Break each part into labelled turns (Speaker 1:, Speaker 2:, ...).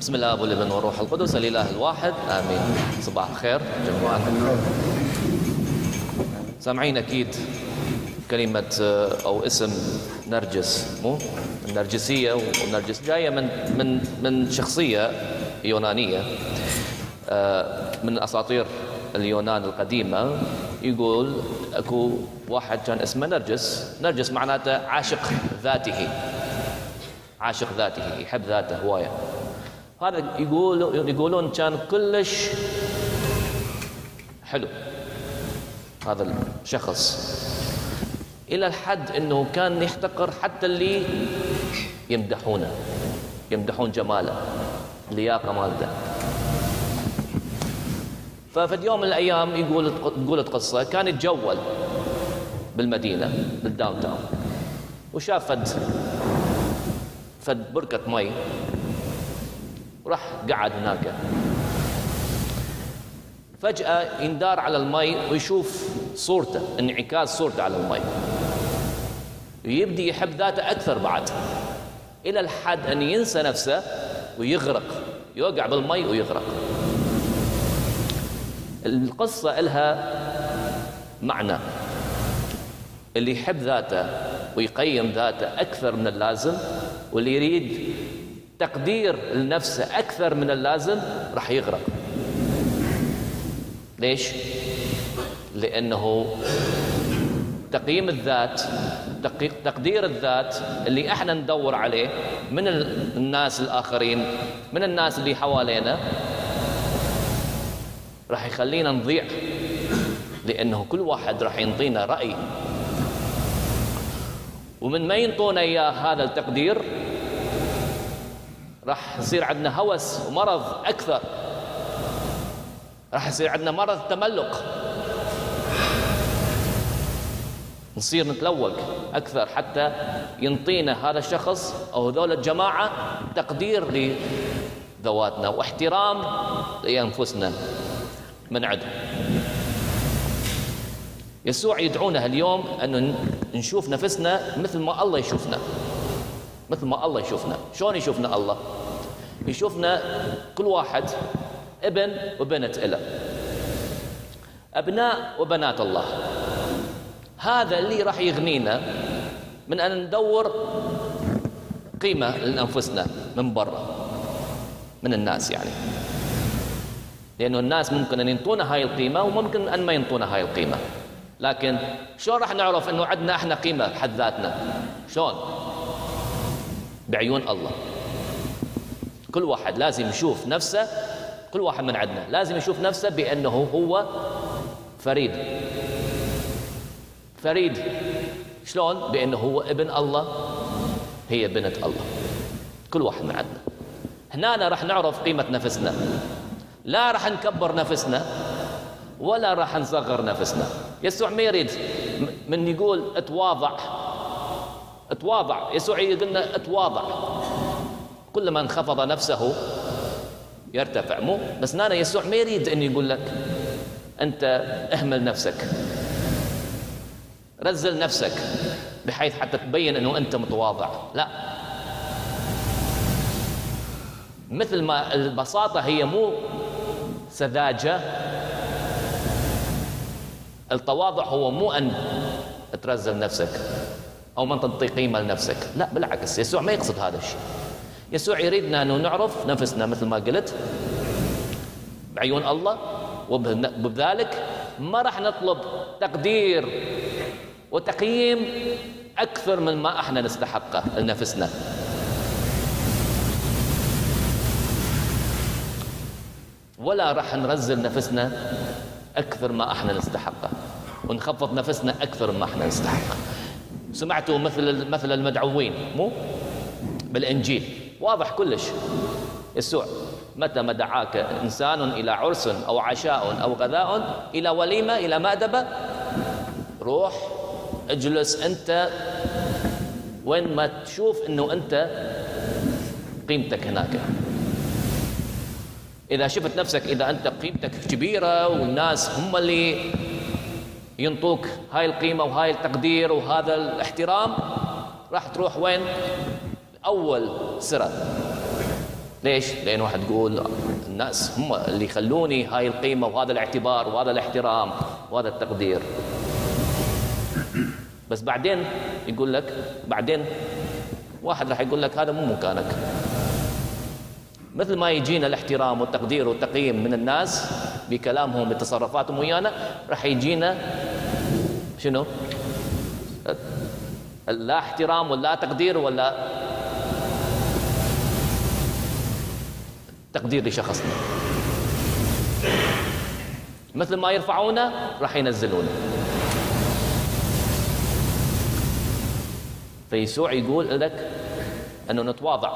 Speaker 1: بسم الله والابن والروح القدس الاله الواحد آمين. صباح الخير جميعا. سامعين أكيد كلمة آه، أو اسم نرجس مو؟ النرجسية والنرجس جاية من من من شخصية يونانية آه، من أساطير اليونان القديمة. يقول أكو واحد كان اسمه نرجس. نرجس معناته عاشق ذاته. عاشق ذاته يحب ذاته هواية. هذا يقول يقولون كان كلش حلو هذا الشخص. إلى الحد إنه كان يحتقر حتى اللي يمدحونه يمدحون جماله اللياقة مالته. ففي يوم من الأيام يقول تقول قصه كان يتجول بالمدينة بال downtown وشاف فد فد بركة مي. وراح قعد هناك. فجأة يندار على المي ويشوف صورته انعكاس صورته على المي ويبدي يحب ذاته أكثر بعد إلى الحد أن ينسى نفسه ويغرق يوقع بالمي ويغرق. القصة إلها معنى. اللي يحب ذاته ويقيم ذاته أكثر من اللازم واللي يريد تقدير لنفسه أكثر من اللازم راح يغرق. ليش؟ لأنه تقييم الذات تقدير الذات اللي إحنا ندور عليه من الناس الآخرين من الناس اللي حوالينا راح يخلينا نضيع. لأنه كل واحد راح ينطينا رأي. ومن ما ينطونا إياه هذا التقدير؟ راح يصير عندنا هوس ومرض أكثر. راح يصير عندنا مرض تملق. نصير نتلوق أكثر حتى ينطينا هذا الشخص أو هذول الجماعة تقدير لذواتنا واحترام لأنفسنا من عندهم يسوع يدعونا اليوم أن نشوف نفسنا مثل ما الله يشوفنا. مثل ما الله يشوفنا. شلون يشوفنا الله؟ يشوفنا كل واحد ابن وبنت إله. أبناء وبنات الله. هذا اللي راح يغنينا من أن ندور قيمة لأنفسنا من برا من الناس يعني. لأنه الناس ممكن أن ينطونا هاي القيمة وممكن أن ما ينطونا هاي القيمة. لكن شلون راح نعرف أنه عندنا إحنا قيمة بحد ذاتنا؟ شلون؟ بعيون الله. كل واحد لازم يشوف نفسه كل واحد من عندنا لازم يشوف نفسه بأنه هو فريد. فريد. شلون؟ بأنه هو ابن الله هي بنت الله. كل واحد من عندنا. هنا راح نعرف قيمة نفسنا. لا راح نكبر نفسنا ولا راح نصغر نفسنا. يسوع ما يريد من يقول اتواضع. اتواضع. يسوع يقول لنا اتواضع. كلما انخفض نفسه يرتفع. مو بس نانا يسوع ما يريد ان يقول لك أنت أهمل نفسك. رزل نفسك بحيث حتى تبين إنه أنت متواضع. لا. مثل ما البساطة هي مو سذاجة. التواضع هو مو أن ترزل نفسك أو ما تعطي قيمة لنفسك. لا بالعكس يسوع ما يقصد هذا الشيء. يسوع يريدنا أنه نعرف نفسنا مثل ما قلت بعيون الله وبذلك ما راح نطلب تقدير وتقييم أكثر من ما إحنا نستحقه لنفسنا. ولا راح نرزل نفسنا أكثر ما إحنا نستحقه ونخفض نفسنا أكثر ما إحنا نستحقه. سمعتوا مثل مثل المدعوين مو؟ بالإنجيل. واضح كلش. يسوع متى ما دعاك إنسان إلى عرس أو عشاء أو غذاء إلى وليمة إلى مأدبة روح اجلس أنت وين ما تشوف أنه أنت قيمتك هناك. إذا شفت نفسك إذا أنت قيمتك كبيرة والناس هم اللي ينطوك هاي القيمة وهاي التقدير وهذا الاحترام راح تروح وين؟ أول سرة ليش؟ لأن واحد يقول الناس هم اللي يخلوني هاي القيمة وهذا الاعتبار وهذا الاحترام وهذا التقدير. بس بعدين يقول لك بعدين واحد راح يقول لك هذا مو مكانك مثل ما يجينا الاحترام والتقدير والتقييم من الناس بكلامهم بتصرفاتهم ويانا راح يجينا شنو؟ لا احترام ولا تقدير ولا تقدير لشخصنا. مثل ما يرفعونا راح ينزلونا. فيسوع يقول لك أنه نتواضع.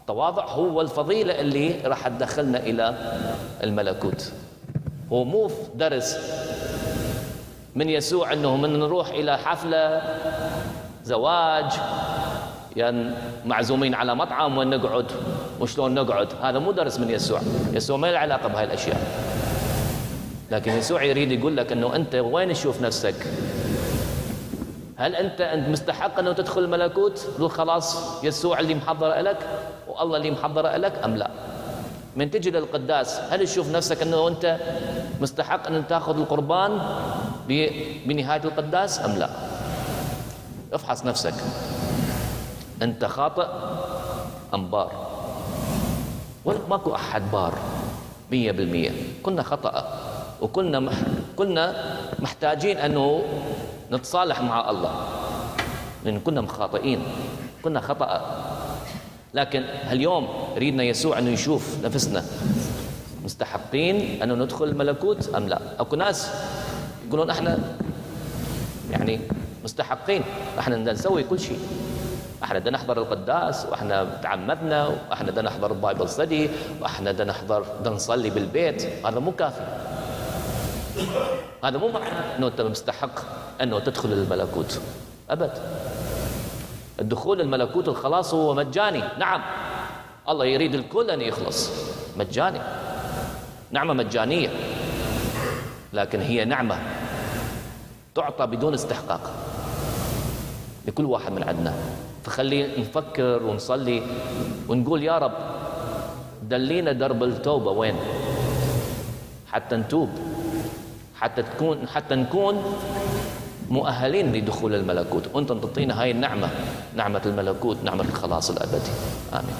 Speaker 1: التواضع هو الفضيلة اللي راح تدخلنا إلى الملكوت. هو مو درس من يسوع إنه من نروح إلى حفلة زواج يعني معزومين على مطعم وين نقعد وشلون نقعد هذا مو درس من يسوع يسوع ما له علاقه بهاي الاشياء لكن يسوع يريد يقول لك انه انت وين تشوف نفسك هل انت انت مستحق انه تدخل الملكوت تقول خلاص يسوع اللي محضر لك والله اللي محضر لك ام لا من تجي للقداس هل تشوف نفسك انه انت مستحق ان تاخذ القربان بنهايه القداس ام لا افحص نفسك انت خاطئ ام بار ولا ماكو أحد بار مية بالمية. كنا خطأ. وكنا مح... كنا محتاجين أنه نتصالح مع الله. لأن كنا مخاطئين. كنا خطأ. لكن اليوم يريدنا يسوع أنه يشوف نفسنا. مستحقين أنه ندخل الملكوت أم لا؟ أكو ناس يقولون إحنا يعني مستحقين. إحنا نسوي كل شيء. إحنا بدنا نحضر القداس وإحنا تعمدنا وإحنا بدنا نحضر ال Bible study وإحنا بدنا نحضر بدنا نصلي بالبيت. هذا مو كافي. هذا مو معنى إنه أنت مستحق إنه تدخل الملكوت. أبد. الدخول الملكوت الخلاص هو مجاني. نعم. الله يريد الكل أن يخلص. مجاني. نعمة مجانية. لكن هي نعمة تعطى بدون استحقاق لكل واحد من عندنا. فخلي نفكر ونصلي ونقول يا رب دلينا درب التوبة وين؟ حتى نتوب حتى تكون حتى نكون مؤهلين لدخول الملكوت. وانت تعطينا هاي النعمة نعمة الملكوت نعمة الخلاص الأبدي. آمين.